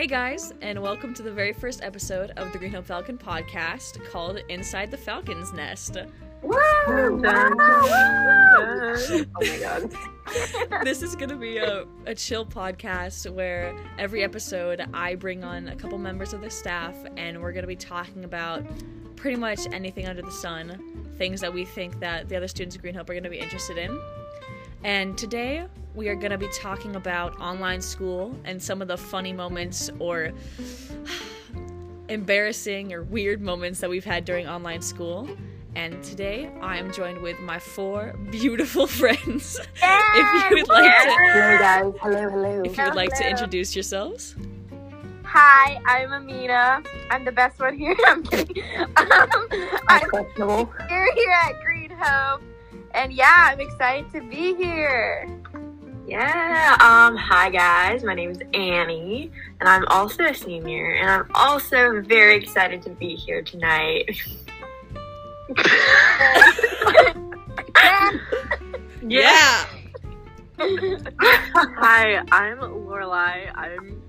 Hey guys, and welcome to the very first episode of the Green Hope Falcon podcast called Inside the Falcon's Nest. Woo! Oh my god. this is going to be a, a chill podcast where every episode I bring on a couple members of the staff and we're going to be talking about pretty much anything under the sun, things that we think that the other students of Green Hope are going to be interested in. And today we are going to be talking about online school and some of the funny moments or embarrassing or weird moments that we've had during online school. And today I am joined with my four beautiful friends. if you would like to Hello guys. Hello, hello. if you would like to introduce yourselves. Hi, I'm Amina. I'm the best one here. I'm kidding. Um, I'm questionable. here here at Green Hope, and yeah, I'm excited to be here. Yeah. Um. Hi guys. My name is Annie, and I'm also a senior, and I'm also very excited to be here tonight. Yeah. Hi, I'm Lorelai. I'm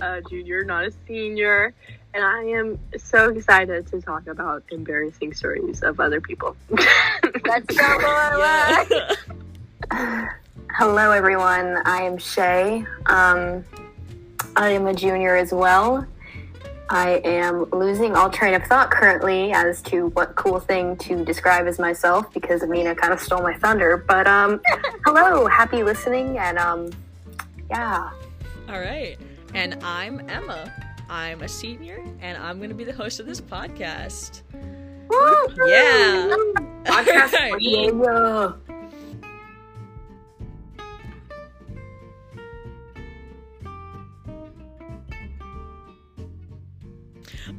a junior, not a senior, and I am so excited to talk about embarrassing stories of other people. Let's go, Lorelai. Yeah. Hello everyone. I am Shay. Um, I am a junior as well. I am losing all train of thought currently as to what cool thing to describe as myself because Amina kind of stole my thunder. But um, hello, happy listening, and um, yeah. All right. And I'm Emma. I'm a senior and I'm going to be the host of this podcast. Yeah. Podcast.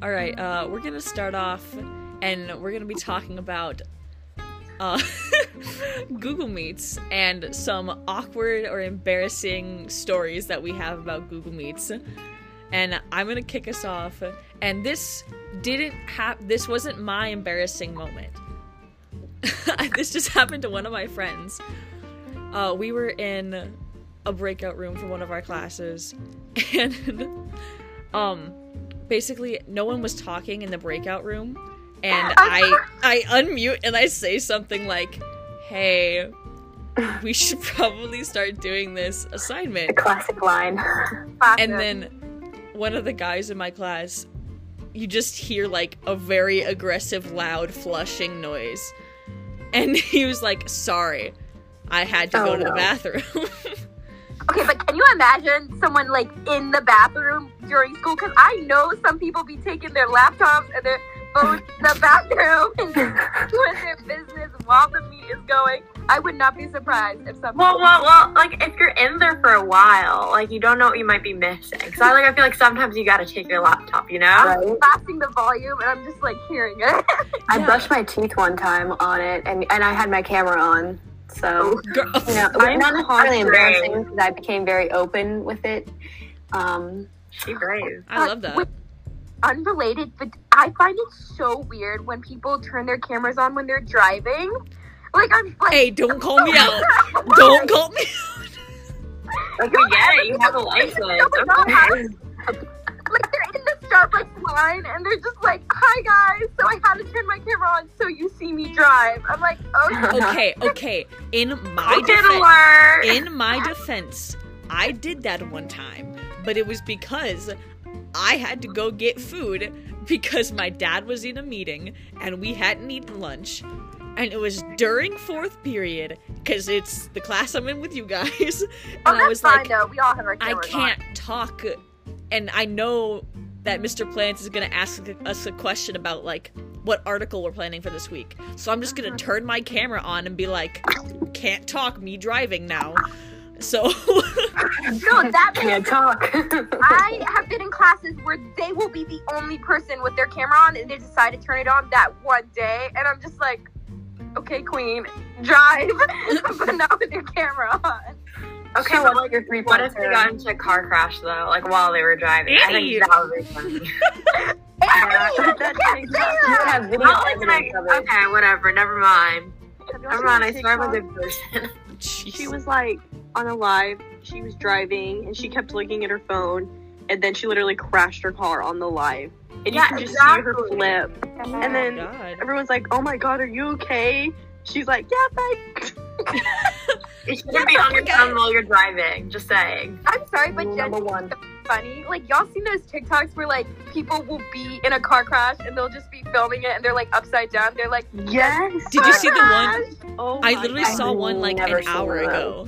All right, uh, we're gonna start off, and we're gonna be talking about uh, Google Meets and some awkward or embarrassing stories that we have about Google Meets. And I'm gonna kick us off. And this didn't have. This wasn't my embarrassing moment. this just happened to one of my friends. Uh, we were in a breakout room for one of our classes, and um basically no one was talking in the breakout room and i i unmute and i say something like hey we should probably start doing this The assignment classic line. and then one of the guys in my class you just hear like a very aggressive loud flushing noise and he was like sorry i had to Oh, go to the bathroom Okay, but can you imagine someone like in the bathroom during school? Because I know some people be taking their laptops and their phones to the bathroom and doing their business while the meet is going. I would not be surprised if some Well, well, well. Like if you're in there for a while, like you don't know what you might be missing. Because I like I feel like sometimes you gotta take your laptop. You know. Right? blasting the volume and I'm just like hearing it. I Yeah. brushed my teeth one time on it, and, and I had my camera on. So, Girl- you know, I'm not necessarily embarrassing because I became very open with it. Um, Be brave. i love that Wait, Unrelated, but I find it so weird when people turn their cameras on when they're driving. Like I'm like hey don't call me out don't call me Like we get it. You have a license. No, no, like they're in the Starbucks line and they're just like, "Hi guys, so I had to turn my camera on so you see me drive." I'm like, "Okay." okay, okay. In my defense, in my defense, I did that one time, but it was because I had to go get food because my dad was in a meeting and we hadn't eaten lunch. And it was during fourth period because it's the class I'm in with you guys. And Oh, I that's was fine like, though. We all have our I can't talk. And I know that Mr. Plants is going to ask us a question about, like, what article we're planning for this week. So I'm just going to mm-hmm. turn my camera on and be like, can't talk, me driving now. So, on. No, that makes can't talk. I have been in classes where they will be the only person with their camera on and they decide to turn it on that one day and I'm just like, okay, queen, drive, but not with your camera on. Okay, Show but us like, your three what if they got into a car crash though, like while they were driving? I think that would be funny. Annie, you That can't takes- say you that. have video Not like evidence I, of it. okay, whatever. Never mind. Have y'all Never mind. I swear I'm a TikTok? good person. She was like on a live, she was driving and she kept looking at her phone and then she literally crashed her car on the live. And Yeah, you can just see her exactly. flip. Oh and then God. everyone's like, "Oh my god, are you okay?" She's like, "Yeah, thanks." It shouldn't be on your phone while you're driving. Just saying. I'm sorry, but Rule Jen, number one. funny. Like y'all seen those TikToks where like people will be in a car crash and they'll just be filming it and they're like upside down. They're like, Yes. Did you see the one? Oh, I literally God. Saw one like an hour ago.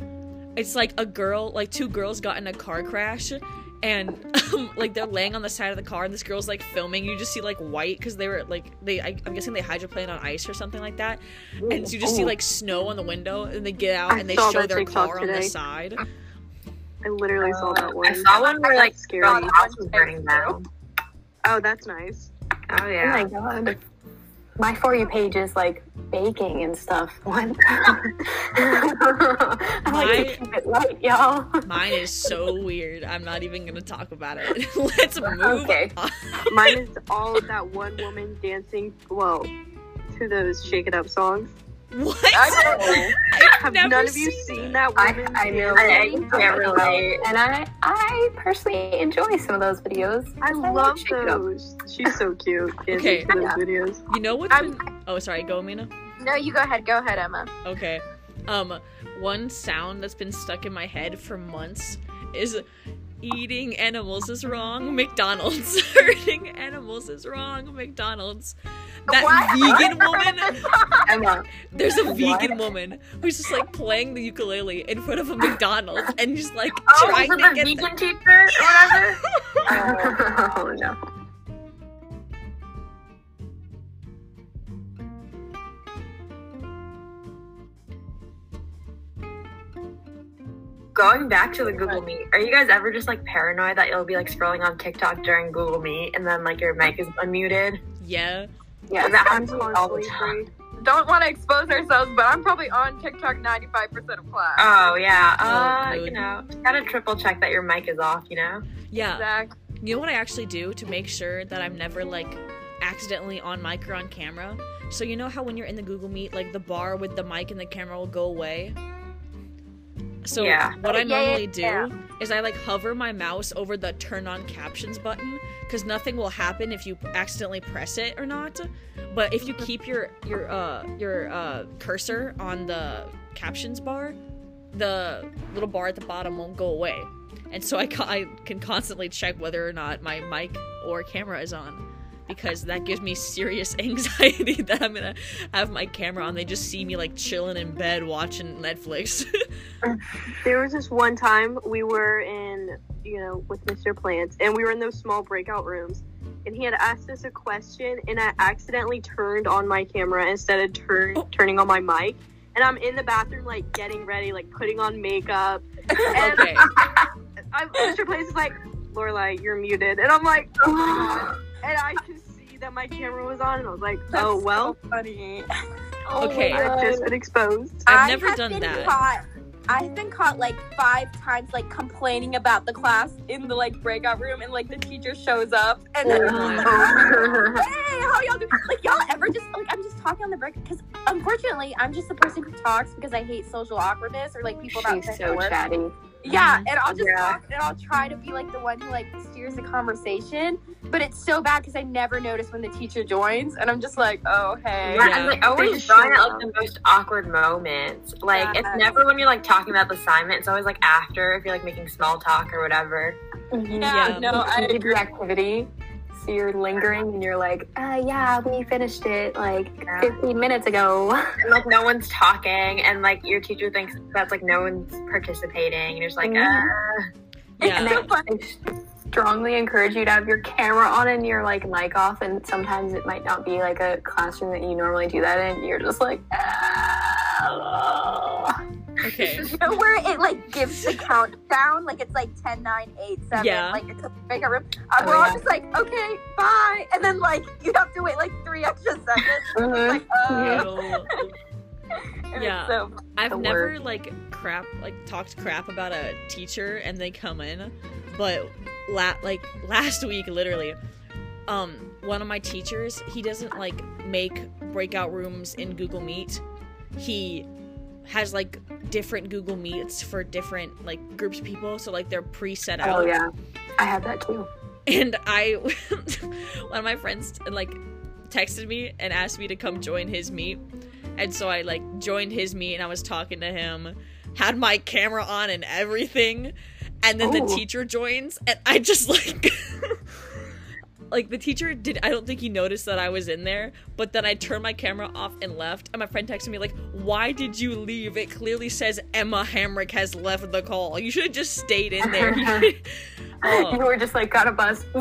It's like a girl, like two girls got in a car crash, and um, like they're laying on the side of the car, and this girl's like filming. You just see like white because they were like they. I, I'm guessing they hydroplaned on ice or something like that, and so you just see like snow on the window, and they get out I and they show their TikTok car on the side. I literally saw that one. I saw one where like scary. the house was burning down. Oh, that's nice. Oh yeah Oh yeah. my god. My For You page is like baking and stuff. What? I like to keep it light, y'all. Mine is so weird. I'm not even gonna talk about it. Let's move Okay. on. Mine is all of that one woman dancing, well, to those Shake It Up songs. What? I I've Have never none of you seen seen that. that, I, woman? I know. dancing? I can't relate. And I, I personally enjoy some of those videos. I like love Shake It Up. those. She's so cute. dancing Okay. to those videos. You know what i'm been? Oh, sorry. Go, Mina. no, you go ahead. Go ahead, Emma. Okay. Um, one sound that's been stuck in my head for months is eating animals is wrong. McDonald's hurting animals is wrong. McDonald's. That What? vegan woman. Emma, There's a What? vegan woman who's just like playing the ukulele in front of a McDonald's and just like Oh, trying to the get. vegan teacher or whatever? oh no. Going back to the Google Meet, are you guys ever just like paranoid that you'll be like scrolling on TikTok during Google Meet and then like your mic is unmuted? yeah. Yeah, That happens all the time. Don't want to expose ourselves, but I'm probably on TikTok 95% of class. Oh yeah, Oh, uh, good. you know, gotta triple check that your mic is off. You know. Yeah. Zach. You know what I actually do to make sure that I'm never like accidentally on mic or on camera? So you know how when you're in the Google Meet, like the bar with the mic and the camera will go away? So Yeah. what I Yeah, yeah, normally do is I like hover my mouse over the turn on captions button because nothing will happen if you accidentally press it or not. But if you keep your your uh your uh cursor on the captions bar, the little bar at the bottom won't go away. And so I, ca- I can constantly check whether or not my mic or camera is on because that gives me serious anxiety that I'm gonna have my camera on. They just see me like chilling in bed watching Netflix. There was this one time we were in, you know, with Mr. Plants, and we were in those small breakout rooms, and he had asked us a question, and I accidentally turned on my camera instead of turn Oh. turning on my mic, and I'm in the bathroom like getting ready, like putting on makeup, and okay. I'm, Mr. Plants is like, Lorelai, you're muted, and I'm like, oh and I could see that my camera was on, and I was like, oh well, funny. Oh okay. I've just been exposed. I've I never have done been that. Caught, I've been caught like five times, like complaining about the class in the like breakout room, and like the teacher shows up, and oh then hey, how y'all doing? Like y'all ever just like I'm just talking on the break because unfortunately I'm just the person who talks because I hate social awkwardness or like people not She's so work. Chatty. Yeah, and I'll just Yeah. talk and I'll try to be like the one who like steers the conversation, but it's so bad because I never notice when the teacher joins, and I'm just like, oh hey. Yeah, Yeah. and like always just join at like the most awkward moments. Like it's Yes. never when you're like talking about the assignment. It's always like after if you're like making small talk or whatever. Yeah, Yeah. no, I agree. activity, so you're lingering and you're like, uh, yeah, we finished it like Yeah. 15 minutes ago. And like no one's talking, and like your teacher thinks that's like no one's participating, and you're just like, Mhm. uh, Yeah. And then I strongly encourage you to have your camera on and your like mic off. And sometimes it might not be like a classroom that you normally do that in. You're just like, ah. Okay. You know where it like gives the countdown, like it's like 10, 9, 8, 7, Yeah. like it's a breakout room. Uh, Oh, we're all yeah. just like, okay, bye. And then like you have to wait like three extra seconds. Mhm. Like, Little- and Yeah. so I've never word. like crap like talked crap about a teacher and they come in, but la- like last week literally, um, one of my teachers he doesn't like make breakout rooms in Google Meet. He has like different Google Meets for different like groups of people, so like they're preset oh, out. Oh, yeah. I have that too. and I one of my friends like texted me and asked me to come join his meet. And so I like joined his meet and I was talking to him, had my camera on and everything. And then the teacher joins and I just like like the teacher did I don't think he noticed that I was in there, but then I turned my camera off and left and my friend texted me like, "Why did you leave? It clearly says Emma Hamrick has left the call. You should have just stayed in there." Oh. You were just like got a bus.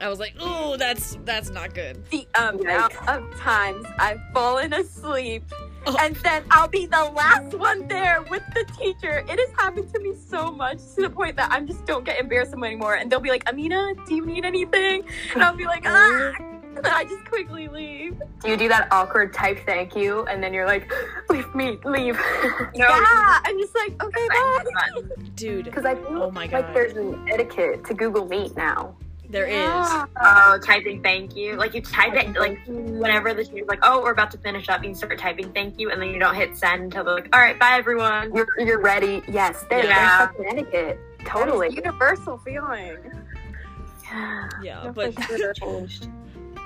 I was like, "Oh, that's that's not good." The amount of times I've fallen asleep. Oh. And then I'll be the last one there with the teacher. It has happened to me so much to the point that I just don't get embarrassed anymore. And they'll be like, Amina, do you need anything? And I'll be like, ah. And I just quickly leave. Do you do that awkward type thank you and then you're like, leave me, leave? No. Yeah. I'm just like, okay, bye. Dude, Because I feel Oh my like God. there's an etiquette to Google Meet now. There is. Yeah. Oh, typing thank you. Like you type it like whenever the teacher's like, oh, we're about to finish up, you start typing thank you, and then you don't hit send until they're like, all right, bye everyone. You're, you're ready. Yes, there, Yeah. there's such an etiquette. That is Totally. universal feeling. Yeah, but changed.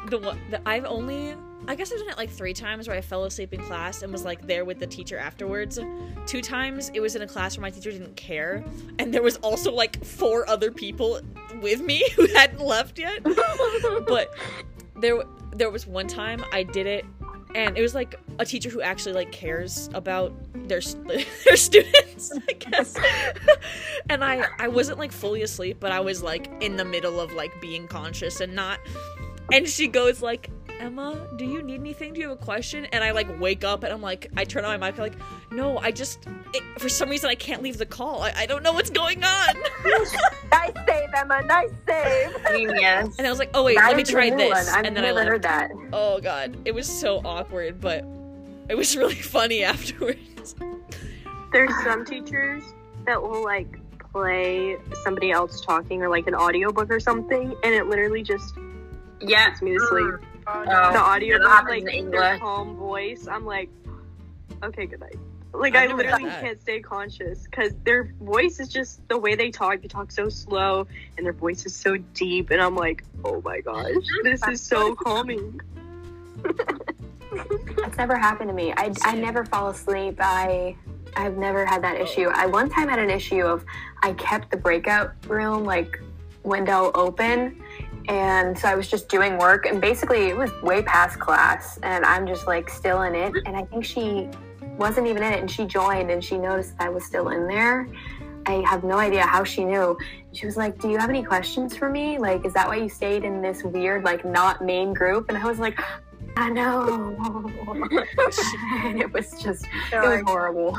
the one the, I've only I guess I've done it like three times where I fell asleep in class and was like there with the teacher afterwards. Two times it was in a class where my teacher didn't care, and there was also like four other people with me who hadn't left yet. but there there was one time I did it, and it was like a teacher who actually like cares about their their students, I guess. and I I wasn't like fully asleep, but I was like in the middle of like being conscious and not. And she goes like, Emma, do you need anything? Do you have a question? And I like wake up and I'm like, I turn on my mic. I'm like, no, I just it, for some reason I can't leave the call. I, I don't know what's going on. nice save, Emma. Nice save. Genius. and I was like, oh wait, That let me try this. I've and then I never left. heard that. Oh god, it was so awkward, but it was really funny afterwards. There's some teachers that will like play somebody else talking or like an audiobook or something, and it literally just Yeah. puts me to sleep. Mm. Oh, the audio audiobook, happens like in their calm voice, I'm like, okay, good night. Like I I, literally can't stay conscious because their voice is just the way they talk. They talk so slow, and their voice is so deep, and I'm like, oh my gosh, this is so calming. That's never happened to me. I, I never fall asleep. I I've never had that issue. I one time had an issue of I kept the breakout room like window open and so I was just doing work and basically it was way past class and I'm just like still in it and I think she wasn't even in it and she joined and she noticed I was still in there. I have no idea how she knew. She was like, "Do you have any questions for me? Like, is that why you stayed in this weird, like, not main group?" And I was like, "I know." and it was just, it was horrible.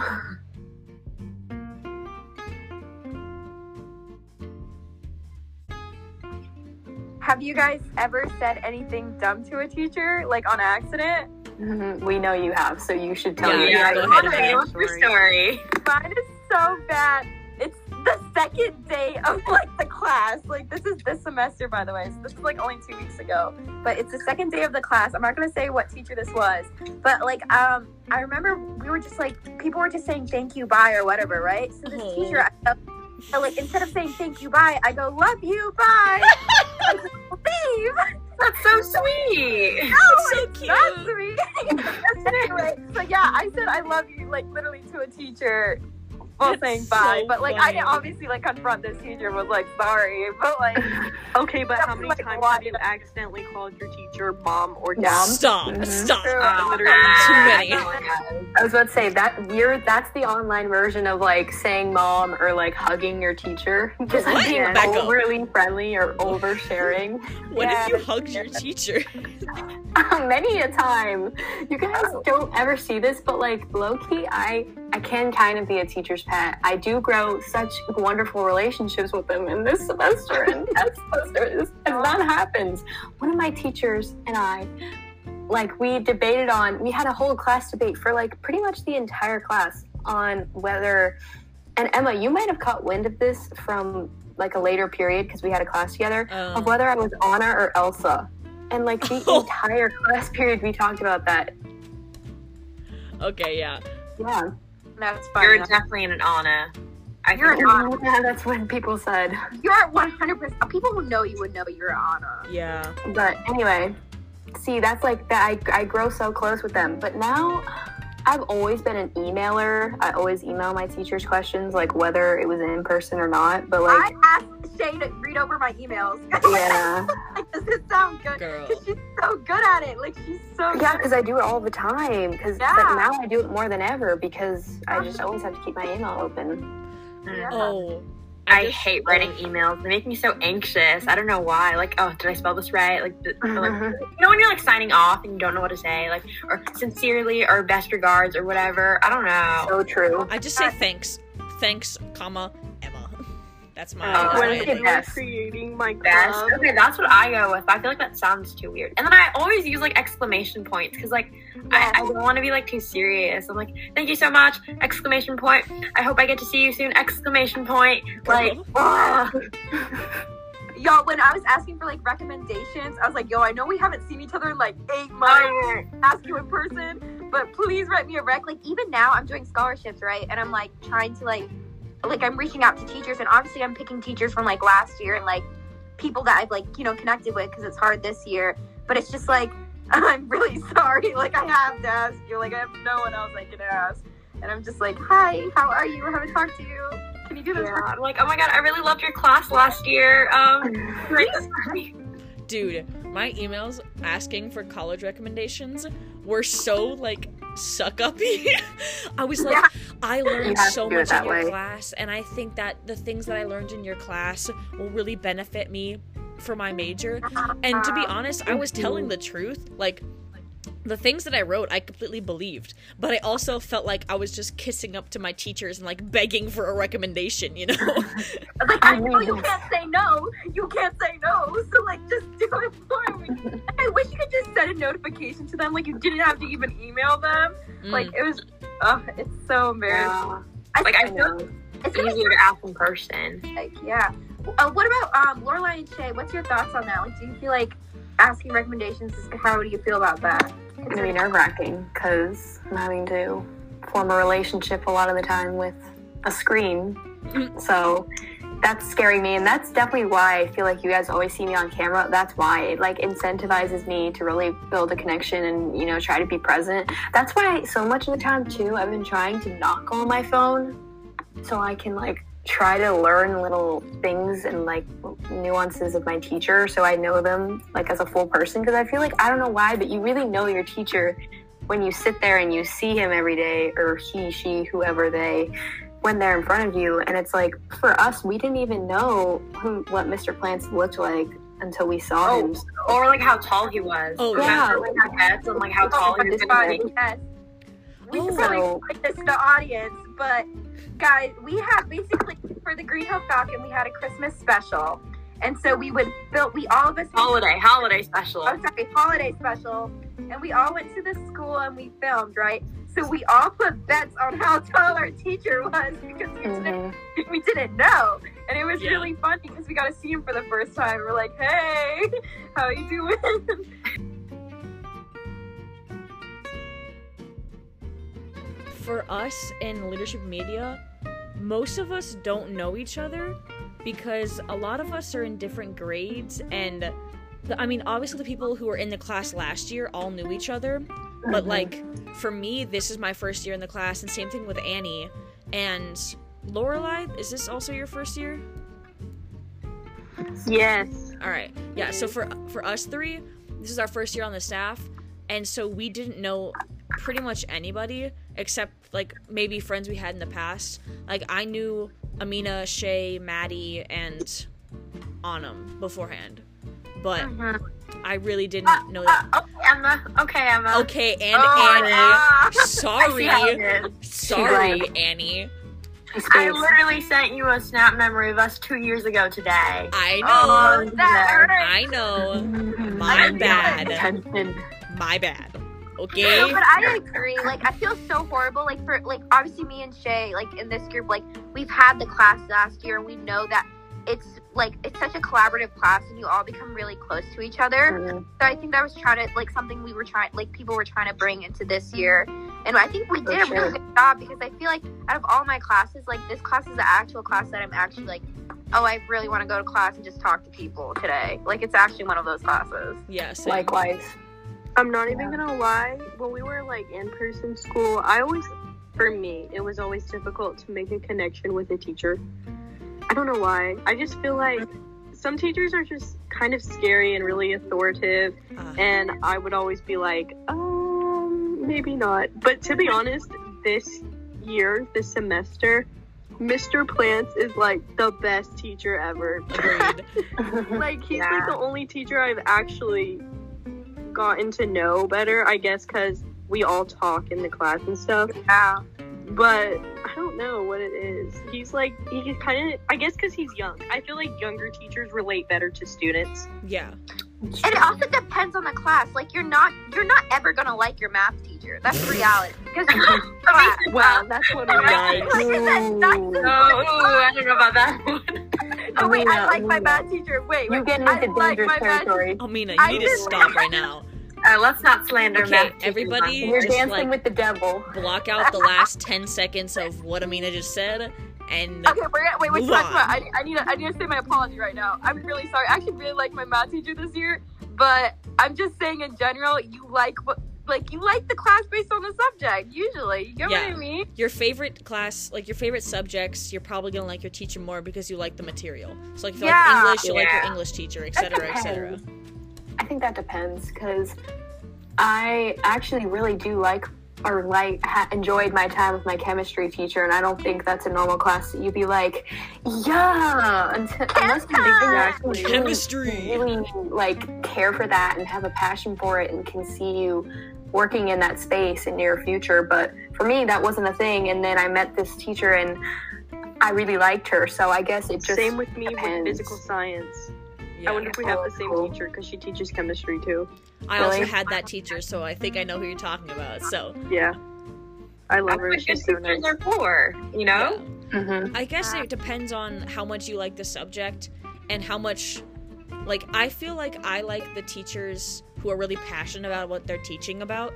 Have you guys ever said anything dumb to a teacher, like on accident? Mhm, We know you have, so you should tell Yeah, me. yeah, I- go ahead, what's your story? Mine is so bad. It's the second day of like the class. Like this is this semester, by the way. So this is like only two weeks ago. But it's the second day of the class. I'm not gonna say what teacher this was, but like um, I remember we were just like people were just saying thank you, bye, or whatever, right? So this Oh. teacher, I, so, like instead of saying thank you, bye, I go love you, bye. I was like, Leave. That's so sweet. No, oh, so it's not cute. sweet. anyway, so yeah, I said I love you like literally to a teacher while That's saying bye. so but like I didn't obviously like confront this teacher was like sorry. But like Okay, but how many Like, times why- have you accidentally called your teacher mom or dad? Mom? Stop! Mhm. Stop! Oh, Literally. Too many. I was about to say that you're that's the online version of like saying mom or like hugging your teacher. Just What? being Back up. overly friendly or oversharing. What Yeah. if you hugged your teacher? Many a time. You guys don't ever see this, but like low key, I I can kind of be a teacher's pet. I do grow such wonderful relationships with them in this semester and that semester. This, and that happens. One of my teachers and I, like, we debated on. We had a whole class debate for like pretty much the entire class on whether. And Emma, you might have caught wind of this from like a later period because we had a class together of Um, whether I was Anna or Elsa. And like the Oh. entire class period, we talked about that. okay, yeah. Yeah. That's You're fine. definitely an Anna. I You're an honor. Yeah, that's what people said. You're 100. percent People who know you would know you're Anna. Yeah. But anyway, see, that's like that. I, I grow so close with them. But now, I've always been an emailer. I always email my teachers questions, like whether it was in person or not. But like, I asked Shay to read over my emails. yeah, like, does this sound good? Because she's so good at it. Like she's so yeah, because I do it all the time. Because Yeah. but now I do it more than ever because I just always have to keep my email open. Yeah. Oh. I just- hate writing emails. They make me so anxious. I don't know why. Like, oh, did I spell this right? Like, th- or, like, Mhm. you know when you're like signing off and you don't know what to say, like, or sincerely or best regards or whatever. I don't know. So true. I just say thanks. Thanks, comma, Emma. That's my. Oh, that's when my I we did name. were best. creating my Best. club, Okay, that's what I go with. I feel like that sounds too weird. And then I always use like exclamation points because like I, I don't want to be like too serious. I'm like, thank you so much! Exclamation point. I hope I get to see you soon! Exclamation point. Like, ugh. Y'all, when I was asking for like recommendations, I was like, yo, I know we haven't seen each other in like eight months. Ask you in person, but please write me a rec. Like even now, I'm doing scholarships, right? And I'm like trying to like, like I'm reaching out to teachers, and obviously I'm picking teachers from like last year and like people that I've like you know connected with because it's hard this year. But it's just like I'm really sorry. Like I have to ask you. Like I have no one else I can ask, and I'm just like, hi, how are you? I haven't talked to you. Can you do this? Yeah, for I'm like, oh my god, I really loved your class last year. Um, write this for me. Dude, my emails asking for college recommendations were so like suck uppy. I was like, Yeah. I learned so much in your way. class, and I think that the things that I learned in your class will really benefit me for my major. And to be honest, I was telling the truth. Like, the things that I wrote, I completely believed. But I also felt like I was just kissing up to my teachers and like begging for a recommendation, you know? Like I know you can't say no. You can't say no. So like just do it for me. I wish you could just send a notification to them. Like you didn't have to even email them. Mm. Like it was. Oh, it's so embarrassing. Yeah. I Like, I think feel know. it's gonna easier to ask in person. like yeah. Uh, what about um Lorelai and Shay? What's your thoughts on that? Like, do you feel like asking recommendations? Is, how do you feel about that? It's gonna be nerve wracking because I'm having to form a relationship a lot of the time with a screen. Mm-hmm. So that's scaring me, and that's definitely why I feel like you guys always see me on camera. That's why it like incentivizes me to really build a connection and you know try to be present. That's why so much of the time too, I've been trying to not go on my phone so I can like try to learn little things and like nuances of my teacher so I know them like as a full person because I feel like I don't know why but you really know your teacher when you sit there and you see him every day or he she whoever they when they're in front of you and it's like for us we didn't even know who what Mr. Plants looked like until we saw Oh. him Or like how tall he was. Oh, yeah. Remember, like our heads and like how tall he was This body, be. yes. We Oh. should probably So- this to the audience, but guys, we had basically for the Green Hill Falcon, we had a Christmas special, and so we would build. We all of us Holiday, holiday special. Oh, sorry, holiday special, and we all went to the school and we filmed, right? So we all put bets on how tall our teacher was because we didn't, Mhm. we didn't know, and it was Yeah. really fun because we got to see him for the first time. We're like, "Hey, how are you doing?" for us in leadership media, most of us don't know each other because a lot of us are in different grades and the, I mean obviously the people who were in the class last year all knew each other but Mhm. like for me this is my first year in the class and same thing with Annie and Lorelai is this also your first year? yes. All right. Yeah, so for for us three, this is our first year on the staff, and so we didn't know pretty much anybody except like maybe friends we had in the past. Like I knew Amina, Shay, Maddie, and Anam beforehand, but Mhm. I really didn't know that. Uh, okay, Emma. Okay, Emma. Okay, and Oh, Annie. Sorry, sorry, Annie. I literally sent you a snap memory of us two years ago today. I Oh, know. that hurt. I know. My bad. My bad. No, Okay. but I agree. Like, I feel so horrible. Like, for like, obviously, me and Shay, like in this group, like we've had the class last year, and we know that it's like it's such a collaborative class and you all become really close to each other. Mhm. So I think that was trying to like something we were trying like people were trying to bring into this year. And I think we For did a really good job because I feel like out of all my classes, like this class is the actual class that I'm actually like, oh, I really want to go to class and just talk to people today. Like it's actually one of those classes. Yeah, same. Likewise. I'm not even gonna lie. When we were like in person school, I always, for me, it was always difficult to make a connection with a teacher. I don't know why. I just feel like some teachers are just kind of scary and really authoritative, Ah, and I would always be like, um, maybe not. But to be honest, this year, this semester, Mr. Plants is like the best teacher ever. like he's Yeah. like the only teacher I've actually gotten to know better, I guess, because we all talk in the class and stuff. Yeah. But I don't know what it is. He's like he kind of, I guess, because he's young. I feel like younger teachers relate better to students. yeah. And it also depends on the class. Like you're not you're not ever gonna like your math teacher. That's reality. Because class. Wow, that's what it Yikes. is. Like I said, that's Ooh. Oh, ooh, I don't know about that one. Oh wait, I Amina, like my math teacher. Wait, You wait. get I into like dangerous my math territory. Oh, Mina, you I need to just- stop right now. Uh, let's not slander Okay, math teachers everybody- on You're dancing like- with the devil. Block out the last 10 seconds of what Amina just said, and Okay, we're gonna wait. Wait, Move wait. I, I need to, I need to say my apology right now. I'm really sorry. I actually really like my math teacher this year, but I'm just saying in general, you like what like you like the class based on the subject. Usually, you get Yeah. what I mean? your favorite class, like your favorite subjects, you're probably gonna like your teacher more because you like the material. So, like, if you like English, you like your English teacher, That etc., etc. depends. I think that depends because I actually really do like or like ha- enjoyed my time with my chemistry teacher, and I don't think that's a normal class that you'd be like, yeah, until, unless you actually really, Chemistry. really like care for that and have a passion for it and can see you working in that space in your future. But for me, that wasn't a thing, and then I met this teacher and. I really liked her, so I guess it just Same with me depends. with physical science. Yeah. I wonder if we have the same teacher because she teaches chemistry too. I also had that teacher, so I think I know who you're talking about. So, Yeah, I love That's her. what good She's so teachers nice. are for, you know? yeah. Mhm. I guess it depends on how much you like the subject and how much like I feel like I like the teachers who are really passionate about what they're teaching about.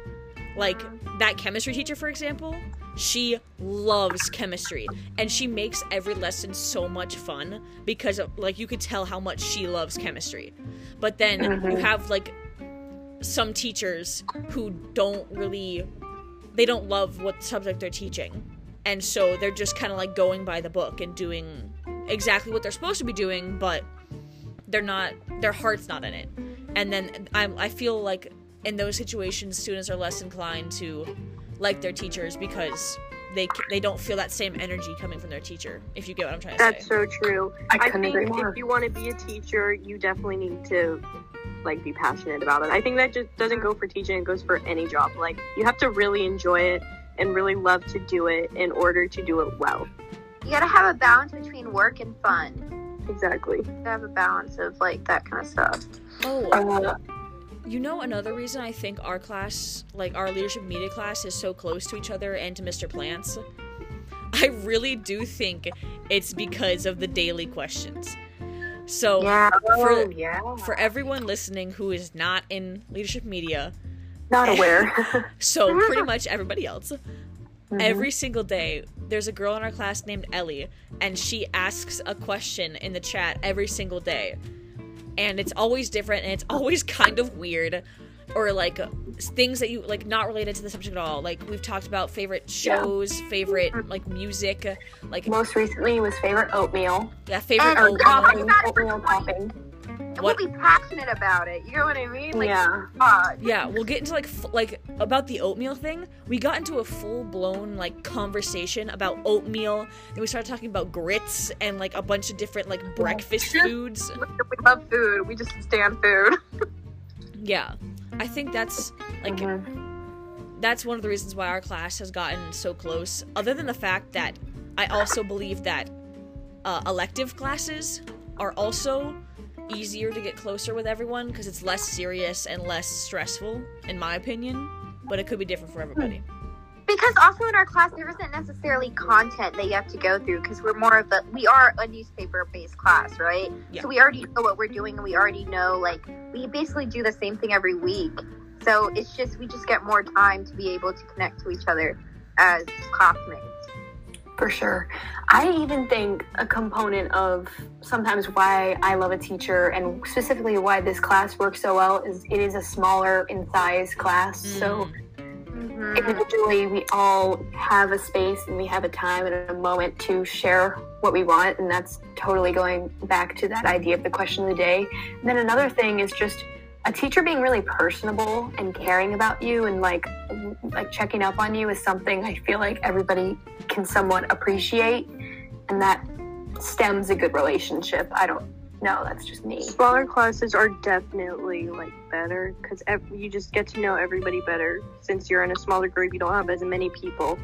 Like that chemistry teacher for example, she loves chemistry and she makes every lesson so much fun because like you could tell how much she loves chemistry. But then you Mhm. have like some teachers who don't really they don't love what subject they're teaching and so they're just kind of like going by the book and doing exactly what they're supposed to be doing but they're not their heart's not in it and then I'm, i feel like in those situations students are less inclined to like their teachers because they they don't feel that same energy coming from their teacher if you get what i'm trying to That's say That's so true. I I think agree more. if you want to be a teacher, you definitely need to like be passionate about it. I think that just doesn't go for teaching; it goes for any job. Like you have to really enjoy it and really love to do it in order to do it well. You gotta have a balance between work and fun. Exactly. You gotta have a balance of like that kind of stuff. oh Uh, You know, another reason I think our class, like our leadership media class, is so close to each other and to Mr. Plants, I really do think it's because of the daily questions. So, Yeah. for, Oh, yeah. for everyone listening who is not in leadership media, not aware. so pretty much everybody else, Mhm. every single day, there's a girl in our class named Ellie, and she asks a question in the chat every single day. And it's always different, and it's always kind of weird. Or like things that you like not related to the subject at all. Like we've talked about favorite Yeah. shows, favorite mm-hmm. like music, like Most recently was favorite oatmeal. yeah, favorite oh, And- oatmeal. topping, oatmeal topping. And What- we'll be passionate about it. You know what I mean? Like, yeah. God. Yeah, we'll get into like f- like about the oatmeal thing. We got into a full blown like conversation about oatmeal. Then we started talking about grits and like a bunch of different like breakfast foods. We love food. We just stand food. Yeah, I think that's like Mhm. that's one of the reasons why our class has gotten so close. Other than the fact that I also believe that uh, elective classes are also easier to get closer with everyone because it's less serious and less stressful, in my opinion. But it could be different for everybody. because also in our class there isn't necessarily content that you have to go through because we're more of a we are a newspaper based class right Yeah. so we already know what we're doing and we already know like we basically do the same thing every week so it's just we just get more time to be able to connect to each other as classmates For sure. I even think a component of sometimes why I love a teacher and specifically why this class works so well is it is a smaller in size class. So Mhm. individually we all have a space and we have a time and a moment to share what we want and that's totally going back to that idea of the question of the day and then another thing is just a teacher being really personable and caring about you and like like checking up on you is something i feel like everybody can somewhat appreciate and that stems a good relationship i don't know that's just me Smaller classes are definitely like better because you just get to know everybody better. Since you're in a smaller group, you don't have as many people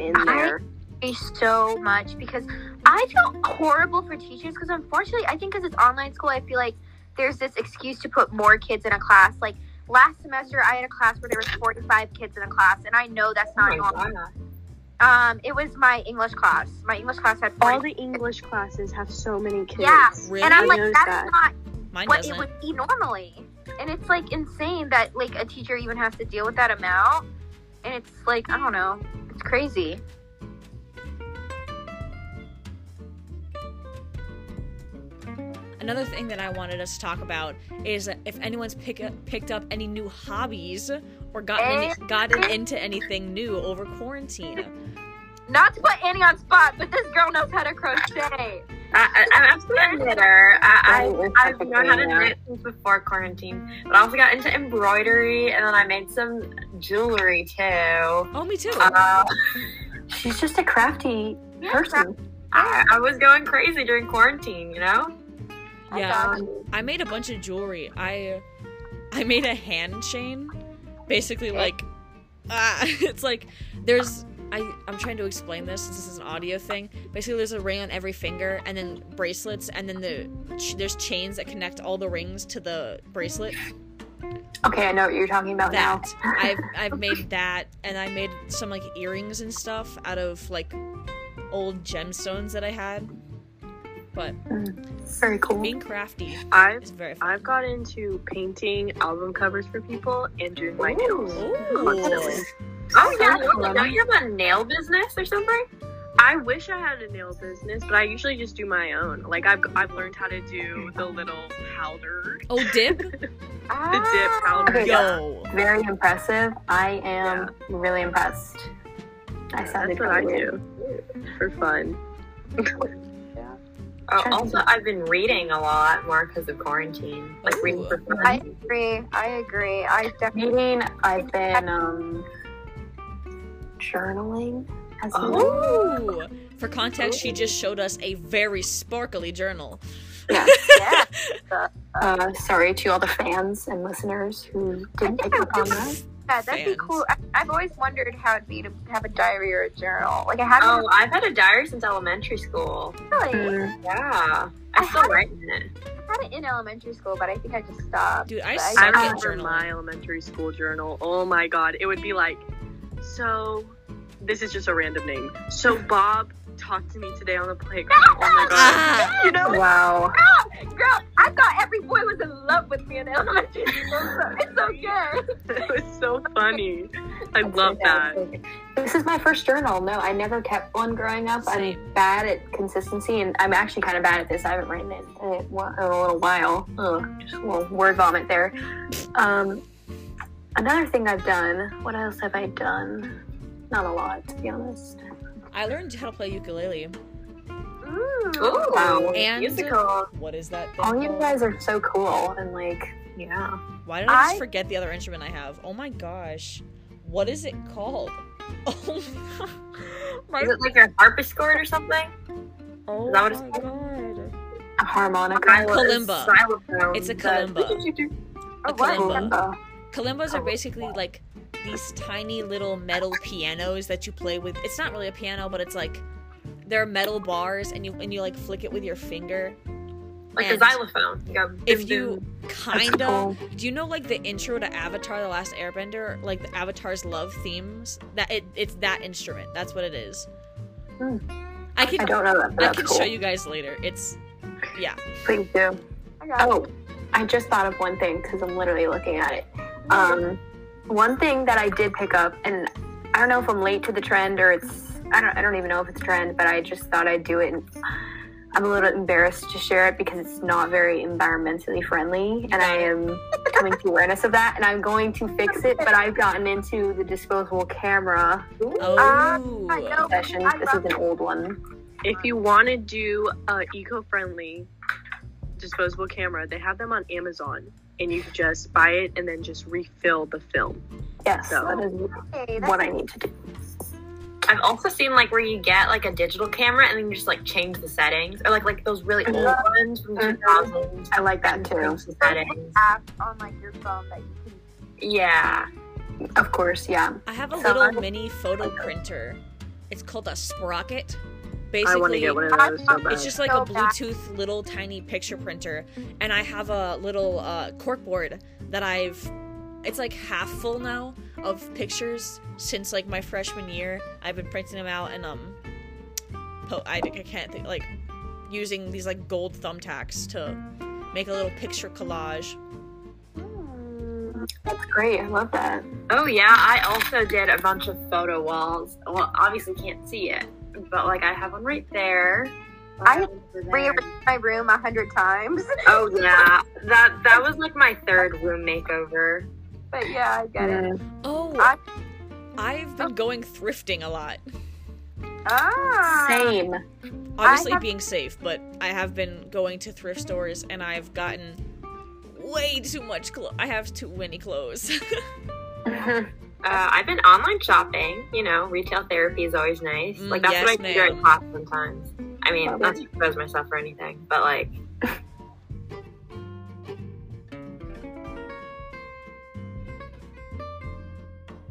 in I- there. agree so much because I feel horrible for teachers because unfortunately I think because it's online school I feel like there's this excuse to put more kids in a class like last semester I had a class where there was 45 kids in a class and I know that's Oh not my normal. God. Um, it was my English class. My English class had 40 All the English classes have so many kids. Yeah, Really? and I'm like that's that. not Mine what doesn't. it would be normally. And it's like insane that like a teacher even has to deal with that amount. And it's like I don't know, it's crazy. Another thing that I wanted us to talk about is if anyone's pick picked up any new hobbies or gotten any, gotten into anything new over quarantine. Not to put Annie on spot, but this girl knows how to crochet. I, I, I'm absolutely a knitter. I, I, I've known how to yeah. knit since before quarantine. But I also got into embroidery and then I made some jewelry too. Oh, me too. Uh, she's just a crafty person I, I was going crazy during quarantine, you know? Yeah, I made a bunch of jewelry. I I made a hand chain, basically like ah, it's like there's I I'm trying to explain this since this is an audio thing. Basically, there's a ring on every finger, and then bracelets, and then the ch- there's chains that connect all the rings to the bracelet. okay i know what you're talking about now That I've I've made that, and I made some like earrings and stuff out of like old gemstones that I had. But very cool being crafty I've is very fun. I've got into painting album covers for people and doing my nails. Ooh. Oh yeah, Sounds don't, don't you have a nail business or something? I wish I had a nail business, but I usually just do my own. Like I've I've learned how to do the little powder, Oh, dip! the dip ah. powder. Okay, Yo. very impressive. I am really impressed. I sounded That's what I do for fun. Trying to also. I've been reading a lot more because of quarantine. Like reading for fun. I agree. I agree. I definitely. Reading, I've been um, journaling as well. Oh. For context, she just showed us a very sparkly journal. Yeah. Yeah. Uh, sorry to all the fans and listeners who didn't pick up on that. Yeah, that'd be cool. I, I've always wondered how it'd be to have a diary or a journal. Like I haven't Oh, I've had a diary since elementary school. really Mm, Yeah. I I still had- write in it. I had it in elementary school, but I think I just stopped. Dude, I But suck I remember my elementary school journal. Oh my god, it would be like, so. This is just a random name. So Bob talked to me today on the playground. Oh my god. Ah! you know, wow. girl, I thought every boy was in love with me in elementary school. So it's okay. it was so funny. I That's love that. This is my first journal. No, I never kept one growing up. Same. I'm bad at consistency, and I'm actually kind of bad at this. I haven't written it in a, in a little while. Ugh, just a little word vomit there. Um, another thing I've done. What else have I done? Not a lot, to be honest. I learned how to play ukulele. Ooh. Ooh, Wow. And- musical. What is that thing All you guys are so cool, and like, Yeah. Why did I just forget the other instrument I have? Oh my gosh. What is it called? Oh my, Is it like your harpsichord or something? oh is that what it's my called? god. a harmonica. Kalimba. Xylophone. It's a That- kalimba. Oh, A kalimba. Kalimba. Kalimbas are basically like these tiny little metal pianos that you play with. It's not really a piano, but it's like they're metal bars and you and you like flick it with your finger. Like And a xylophone. You got If you kinda. cool. Do you know like the intro to Avatar: The Last Airbender, like the Avatar's love themes? That it, it's that instrument. That's what it is. Hmm. I can I don't know that. But I that's can cool. show you guys later. It's yeah. Please do. I got it. Oh, I just thought of one thing because I'm literally looking at it. Um, one thing that I did pick up, and I don't know if I'm late to the trend or it's I don't I don't even know if it's a trend, but I just thought I'd do it. And I'm a little embarrassed to share it because it's not very environmentally friendly, and I am coming to awareness of that, and I'm going to fix it. But I've gotten into the disposable camera Oh, uh, I know. session. This is an old one. If you want to do a eco-friendly disposable camera, they have them on Amazon, and you just buy it and then just refill the film. Yes, So- that is Okay, what I need to do. I've also seen like where you get like a digital camera and then you just like change the settings, or like like those really old ones from Mhm. 2000s. I like that too. The settings. app on like your phone that you can. Yeah. Of course, yeah. I have a So little I- mini photo printer. It's called a Sprocket. I want to Basically, get one of those so bad. It's just like So a bad. Bluetooth little tiny picture printer, and I have a little uh, corkboard that I've. It's like half full now of pictures since like my freshman year. I've been printing them out and um, po- I, I can't think like using these like gold thumbtacks to make a little picture collage. That's great. I love that. Oh yeah, I also did a bunch of photo walls. Well, obviously can't see it, but like I have one right there. I One over there. Rearranged my room a hundred times. Oh yeah, that that was like my third room makeover. But yeah, I get it. Mm. Oh, I- I've been going thrifting a lot. Ah. Same. obviously have- being safe, but I have been going to thrift stores and I've gotten way too much clothes. I have too many clothes. Uh, I've been online shopping. You know, retail therapy is always nice. Mm, Like that's yes, what I do ma'am. during class sometimes. I mean, Love not it. to expose myself or anything, but like,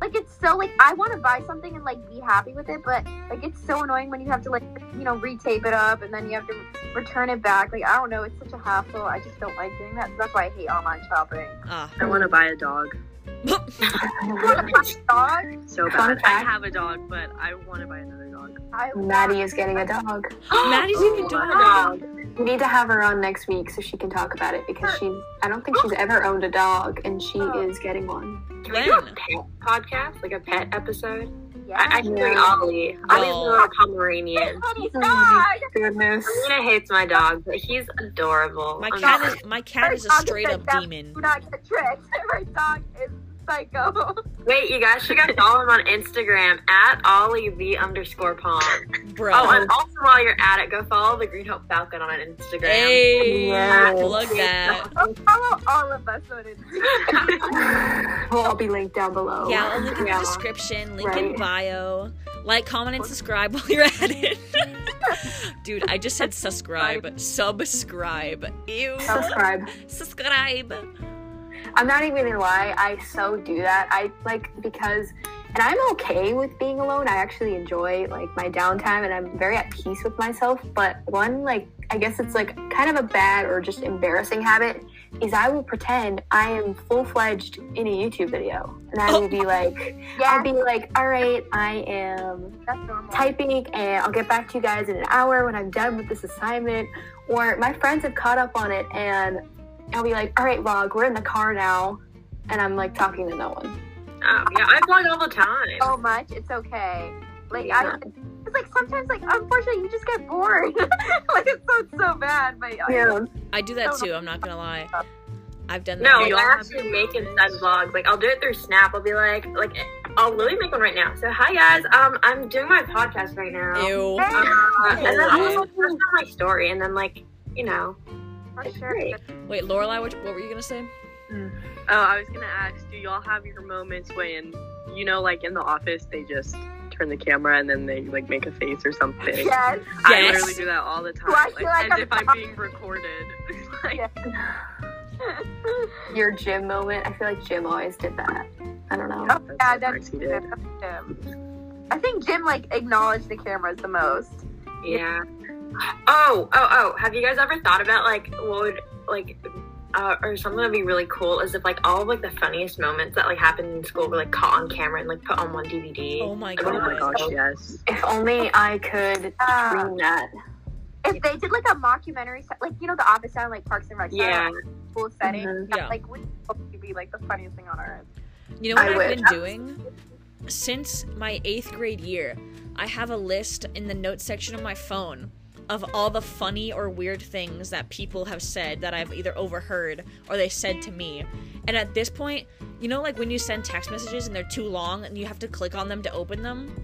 Like it's so like I want to buy something and like be happy with it, but like it's so annoying when you have to like you know retape it up and then you have to return it back. Like I don't know, it's such a hassle. I just don't like doing that. So that's why I hate online shopping. ah. I want to buy a dog You want to buy a dog? so bad. I have a dog, but I want to buy another dog. I Maddie is getting a dog. Maddie's getting a oh, wow. dog. We need to have her on next week so she can talk about it because she's I don't think she's ever owned a dog and she oh. is getting one. Can we do a pet podcast, like a pet episode? Yeah. I, I can bring Yeah. Ollie. Ollie's Oh. a little Pomeranian. Honey's Oh, dog. Goodness. Selena hates my dog, but he's adorable. My I'm cat sorry. is my cat is a straight up demon. Do not get tricked. My dog is psycho. Wait, you guys should go follow him on Instagram at Ollie the underscore pond. Bro. Oh, and also while you're at it, go follow the Green Hope Falcon on Instagram. hey, Yes. plug that. Follow all of us on Instagram. We'll all be linked down below. Yeah, I'll link in the description, link in bio. Like, comment, and subscribe while you're at it. Dude, I just said subscribe. Subscribe. Ew. Subscribe. Subscribe. I'm not even gonna lie, I so do that. I like because and I'm okay with being alone. I actually enjoy like my downtime and I'm very at peace with myself. But one like I guess it's like kind of a bad or just embarrassing habit is I will pretend I am full fledged in a YouTube video. And I will be like Yeah, I'll be like, all right, I am typing and I'll get back to you guys in an hour when I'm done with this assignment. Or my friends have caught up on it and I'll be like, all right, vlog, we're in the car now. And I'm like talking to no one. Oh, yeah, I vlog all the time. so much. It's okay. Like Yeah. I, it's like sometimes like unfortunately you just get bored. like it sounds so bad, but Yeah. I do that too, I'm not gonna lie. I've done that. No, you I all have actually make instead vlogs. Like I'll do it through Snap. I'll be like, like I'll literally make one right now. So hi guys, um, I'm doing my podcast right now. Ew. Uh, and then I'll Hey. like, post on my story, and then like, you know, for it's sure. great. Wait, Lorelai, what, what were you gonna say? Mm. Oh, I was gonna ask, do y'all have your moments when you know, like in the office, they just turn the camera and then they like make a face or something? Yes. I Yes. literally do that all the time, Do I like, feel like as I'm- if I'm being recorded. like, Your Jim moment. I feel like Jim always did that. I don't know. Oh, yeah, That's that's what. Jim. I think Jim like acknowledged the cameras the most. Yeah. Oh, oh, oh. Have you guys ever thought about like what would like uh, or something that'd be really cool is if like all of like the funniest moments that like happened in school were like caught on camera and like put on one DVD. Oh my god. Oh my. Gosh, yes. If only I could dream that. If they did like a mockumentary, set, like you know, The Office sound like Parks and Rec, style, Yeah. like, cool setting, Mhm. that, Yeah. like would be like the funniest thing on earth. You know what I I have wish. been doing? Since my eighth grade year, I have a list in the notes section of my phone of all the funny or weird things that people have said that I've either overheard or they said to me. And at this point, you know, like when you send text messages and they're too long and you have to click on them to open them?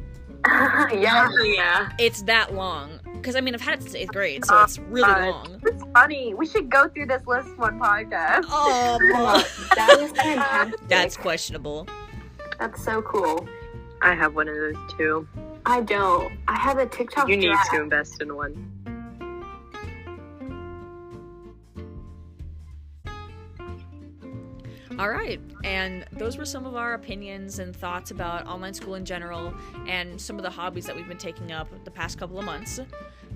yes. Oh, yeah. It's that long. Because I mean, I've had it since eighth grade, so oh, it's really God. long. It's funny. We should go through this list one podcast. Oh, That is fantastic. that's questionable. That's so cool. I have one of those too. I don't. I have a TikTok. You need draft. to invest in one. All right, and those were some of our opinions and thoughts about online school in general and some of the hobbies that we've been taking up the past couple of months.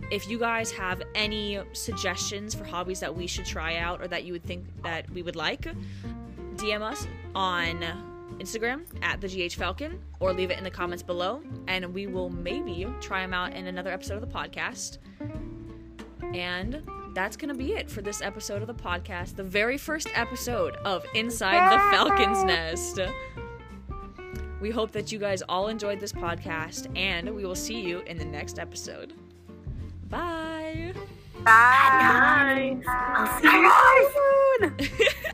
If you guys have any suggestions for hobbies that we should try out or that you would think that we would like, DM us on Instagram at the GH Falcon or leave it in the comments below, and we will maybe try them out in another episode of the podcast. And that's going to be it for this episode of the podcast, the very first episode of Inside the Falcon's Nest. We hope that you guys all enjoyed this podcast, and we will see you in the next episode. Bye. Bye. I'll see you soon.